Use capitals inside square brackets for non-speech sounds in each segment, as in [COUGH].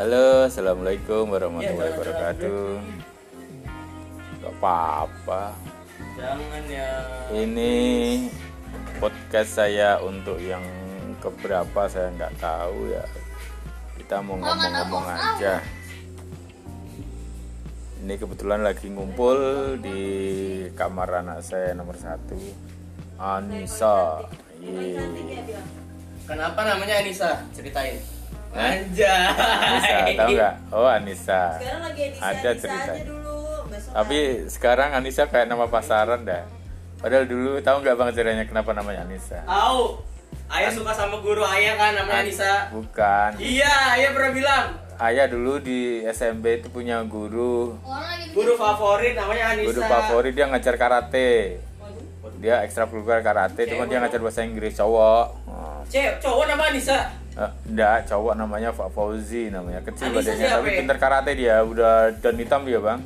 Halo, assalamualaikum warahmatullahi wabarakatuh. Gak apa-apa. Jangan ya. Ini podcast saya untuk yang keberapa saya nggak tahu ya. Kita mau ngomong-ngomong aja. Ini kebetulan lagi ngumpul di kamar anak saya nomor satu, Anissa. Kenapa namanya Anissa? Ceritain. Anjay. Anissa, tahu nggak? Oh Anissa. Sekarang lagi Anissa, Ada Anissa cerita. aja dulu. Besok Tapi sekarang Anissa kayak nama pasaran dah. Padahal dulu tahu nggak bang ceritanya kenapa namanya Anissa? Tahu. Ayah suka sama guru ayah kan namanya Anissa. Bukan. Iya, ayah pernah bilang. Ayah dulu di SMP itu punya guru, Guru favorit namanya Anissa. guru favorit dia ngajar karate. Dia ekstrakurikuler karate, cuma dia ngajar bahasa Inggris cowok. Cewek, cowok nama Anissa. Eh, enggak, cowok namanya Pak Fauzi namanya. Kecil Anissa badannya tapi siapa? pintar karate dia, udah dan hitam dia, Bang.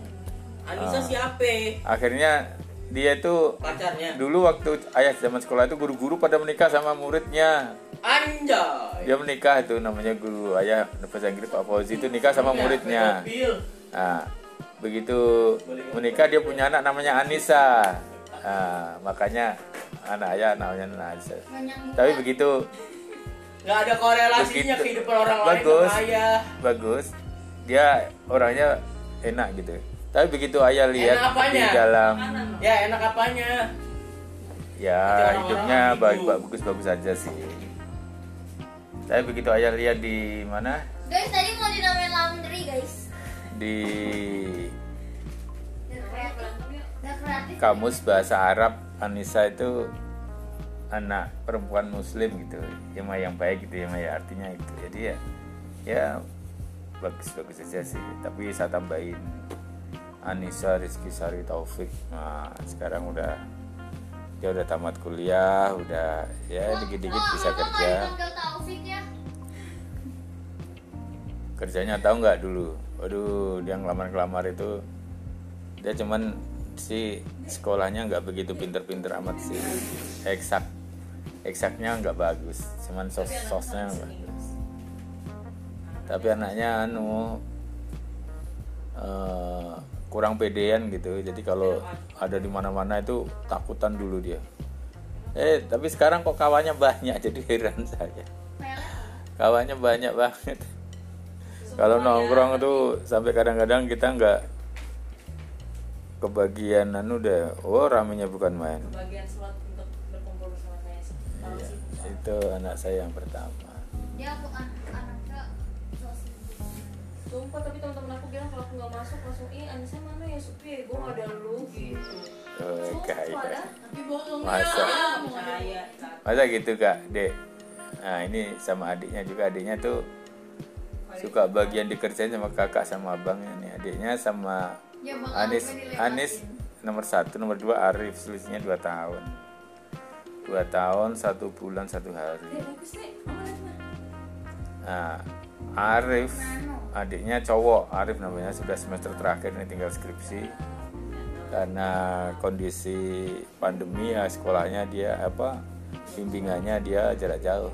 Anissa Ah. siapa? Akhirnya dia itu Pacarnya. dulu waktu ayah zaman sekolah itu guru-guru pada menikah sama muridnya. Anjay. dia menikah itu namanya guru ayah bahasa Inggris Pak Fauzi itu nikah sama muridnya Mobil. nah begitu menikah dia punya anak namanya Anissa nah, makanya anak ayah namanya Anissa tapi begitu Gak ada korelasinya Begitu. kehidupan orang lain Bagus. sama ayah. bagus dia orangnya enak gitu tapi begitu ayah lihat di dalam Ya enak apanya? ya orang-orang hidupnya gitu. baik bagus bagus aja sih tapi begitu ayah lihat di mana Guys, tadi mau dinamain laundry, guys. di kamus bahasa Arab Anissa itu anak perempuan muslim gitu. Ya mah yang baik gitu ya mah ya. Artinya itu. Jadi ya ya bagus bagus aja sih. Tapi saya tambahin Anissa Rizky Sari Taufik. Nah sekarang udah dia udah tamat kuliah udah ya dikit-dikit bisa kerja. ya? kerjanya tahu nggak dulu? Waduh dia ngelamar-ngelamar itu dia cuman si sekolahnya nggak begitu pinter-pinter amat sih. Eksak eksaknya nggak bagus cuman sos sosnya nggak bagus. Tapi anaknya anu eh, kurang pedean gitu. Jadi kalau ada di mana-mana itu takutan dulu dia. Eh tapi sekarang kok kawannya banyak [LAUGHS] jadi heran saya. Kawannya banyak banget. Kalau nongkrong tuh sampai kadang-kadang kita nggak kebagian anu deh. Oh ramenya bukan main. Slot Iya, sih. itu anak saya yang pertama Dia bukan anaknya. Sumpah tapi teman-teman aku bilang kalau aku nggak masuk langsung ih Anissa mana ya Supi gue nggak ada lu gitu. oh, kaya. Tapi bohong Masa? ya. Percaya. masa gitu kak dek nah ini sama adiknya juga adiknya tuh suka bagian dikerjain sama kakak sama abangnya nih adiknya sama Ya, Anis? Anis nomor satu nomor dua Arif selisihnya dua tahun dua tahun satu bulan satu hari. Aman aman. Nah, Arif, adiknya cowok, Arif namanya sudah semester terakhir ini tinggal skripsi. Karena kondisi pandemi ya sekolahnya dia apa bimbingannya dia jarak jauh.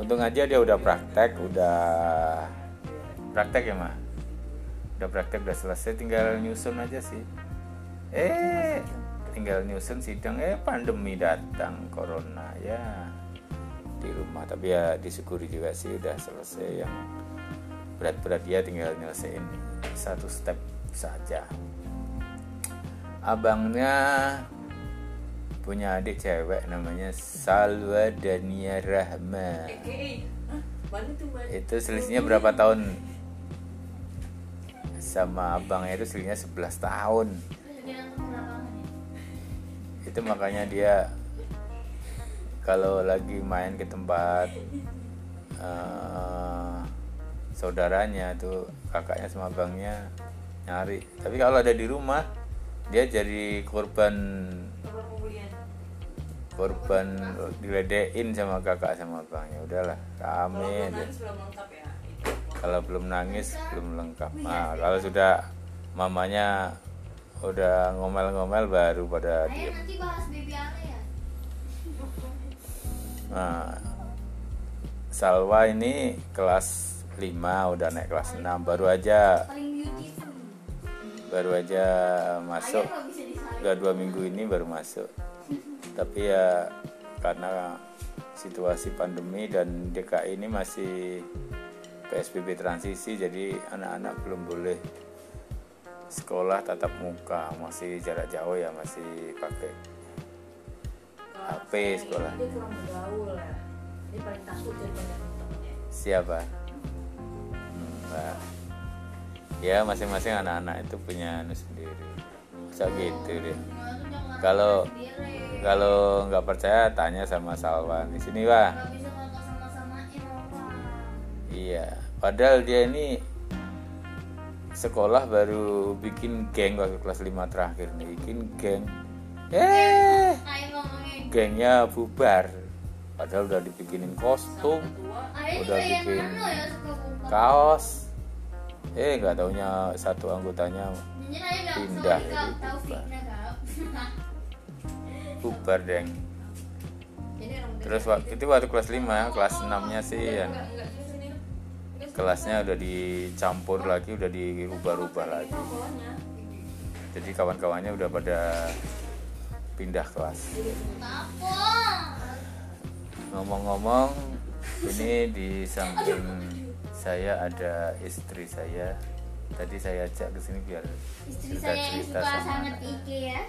Untung aja dia udah praktek, udah praktek ya mah. Udah praktek udah selesai, tinggal nyusun aja sih. Eh, tinggal nyusun sidang eh pandemi datang corona ya di rumah. Tapi ya disyukuri juga sih udah selesai yang berat-berat dia tinggal nyelesain satu step saja. Abangnya punya adik cewek namanya Salwa Dania Rahma? Mana tuh mana? itu selisihnya berapa tahun? sama abangnya itu selisihnya 11 tahun itu makanya dia kalau lagi main ke tempat eh, saudaranya tuh kakaknya sama abangnya nyari. Tapi kalau ada di rumah dia jadi korban korban diledein sama kakak sama abangnya. Udahlah rame aja ya. Kalau belum nangis belum lengkap. Nah kalau sudah mamanya udah ngomel-ngomel baru pada Ayo diem. nanti bahas baby Ale ya. Nah, Salwa ini kelas 5 udah naik kelas 6 baru aja baru aja masuk. Udah dua minggu ini baru masuk. Tapi ya karena situasi pandemi dan DKI ini masih PSBB transisi jadi anak-anak belum boleh sekolah tatap muka masih jarak jauh ya masih pakai HP sekolah Dia kurang bergaul ya. Dia paling takut banyak temennya. siapa Hmm, nah. ya masing-masing anak-anak itu punya anu sendiri bisa gitu deh Kalau- kalau nggak percaya tanya sama Salwan di sini pak iya padahal dia ini sekolah baru bikin geng waktu kelas 5 terakhir nih. Bikin geng. Eh gengnya bubar. Padahal udah dibikinin kostum Udah bikin ya kaos. Eh nggak taunya satu anggotanya Pindah. bubar. Bubar deng. Terus waktu itu waktu kelas 5 kelas 6 nya sih ya kelasnya udah dicampur lagi udah dirubah-rubah lagi. Jadi kawan-kawannya udah pada pindah kelas. Ngomong-ngomong ini di samping saya ada istri saya. Tadi saya ajak ke sini biar Istri saya yang cerita-cerita suka sama sangat anak. Ike ya.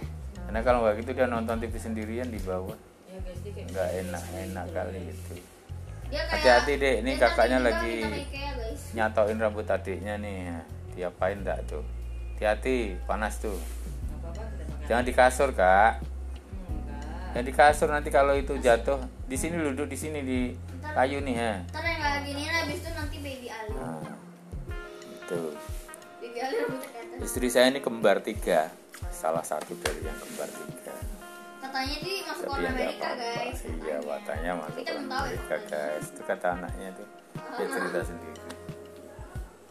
karena kalau nggak gitu dia nonton TV sendirian di bawah. Ya nggak enak-enak kali itu. Dia kayak Hati-hati, Dek. Ini kakaknya lagi- ya, guys. nyatoin rambut adiknya nih diapain enggak tuh hati-hati panas tuh jangan di kasur kak. Yang di kasur nanti kalau itu jatuh di sini duduk di sini di kayu nih ya. Ntar yang kayak gini habis itu nanti baby Ali. Nah, itu Baby Ali ke istri saya ini kembar tiga, salah satu dari yang kembar tiga. Katanya di masuk ya nggak Amerika apa-apa guys. sih, ya katanya masuk ke tahu ya. Amerika guys. Itu kata anaknya tuh, dia cerita [LAUGHS] sendiri.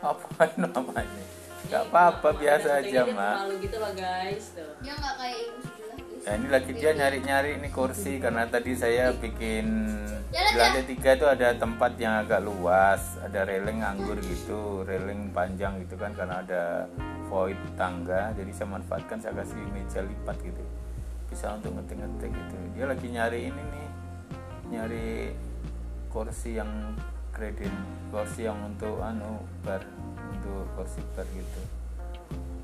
Apain namanya? Gak apa-apa biasa aja mak. Malu gitu loh guys tuh. Dia nggak kayak ibu sebelah guys. Nah, ini lagi dia nyari-nyari ini kursi karena tadi saya bikin di lantai tiga itu ada tempat yang agak luas, ada railing anggur gitu, railing panjang gitu kan karena ada void tangga, jadi saya manfaatkan saya kasih meja lipat gitu, bisa untuk ngetik-ngetik gitu. Dia lagi nyari ini nih, nyari kursi yang kredit, kursi yang untuk anu bar, untuk kursi bar gitu.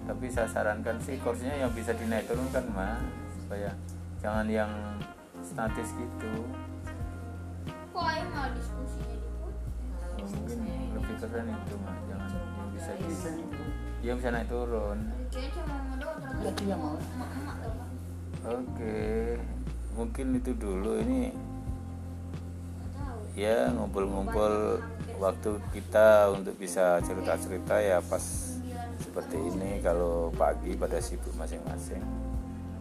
Tapi saya sarankan sih kursinya yang bisa dinaik turunkan mah supaya jangan yang statis gitu. Kok ayah malah diskusinya di put? mungkin lebih keren itu mah jangan yang bisa di yang bisa naik turun. Mau mau. oke. Mungkin itu dulu. Ini. Ya ngumpul-ngumpul waktu kita untuk bisa cerita-cerita ya pas seperti ini kalau pagi pada sibuk masing-masing.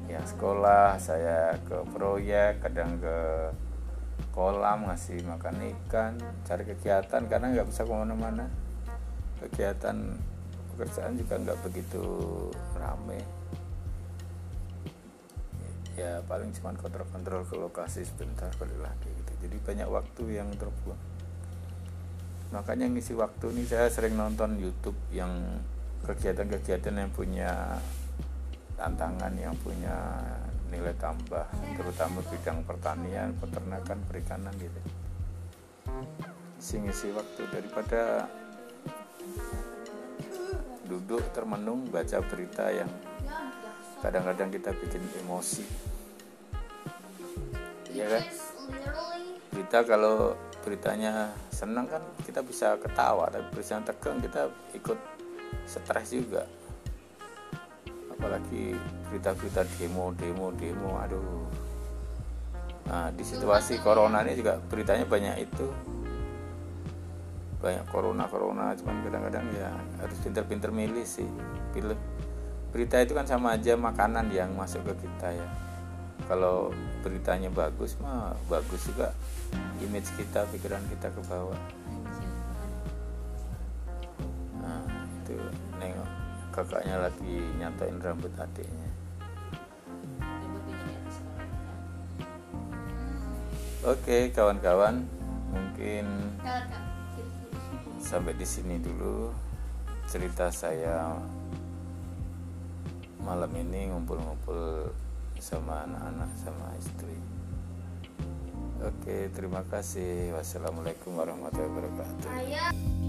Yang sekolah saya ke proyek kadang ke kolam ngasih makan ikan cari kegiatan karena nggak bisa ke mana-mana. Kegiatan pekerjaan juga nggak begitu rame ya paling cuma kontrol-kontrol ke lokasi sebentar balik lagi gitu. Jadi banyak waktu yang terbuang. Makanya ngisi waktu nih saya sering nonton YouTube yang kegiatan-kegiatan yang punya tantangan yang punya nilai tambah terutama bidang pertanian peternakan perikanan gitu. Isi ngisi waktu daripada duduk termenung baca berita yang kadang-kadang kita bikin emosi. Iya kan? Berita kalau beritanya senang kan kita bisa ketawa tapi beritanya tegang kita ikut stres juga. Apalagi berita-berita demo demo demo aduh. Nah di situasi corona ini juga beritanya banyak itu. Banyak corona corona cuman kadang-kadang ya harus pinter-pinter milih sih pilih berita itu kan sama aja makanan yang masuk ke kita ya. Kalau beritanya bagus mah bagus juga image kita pikiran kita ke bawah. Nah itu nengok kakaknya lagi nyatoin rambut adiknya. Oke kawan-kawan mungkin sampai di sini dulu cerita saya malam ini ngumpul-ngumpul sama anak-anak sama istri. Oke terima kasih. Wassalamualaikum warahmatullahi wabarakatuh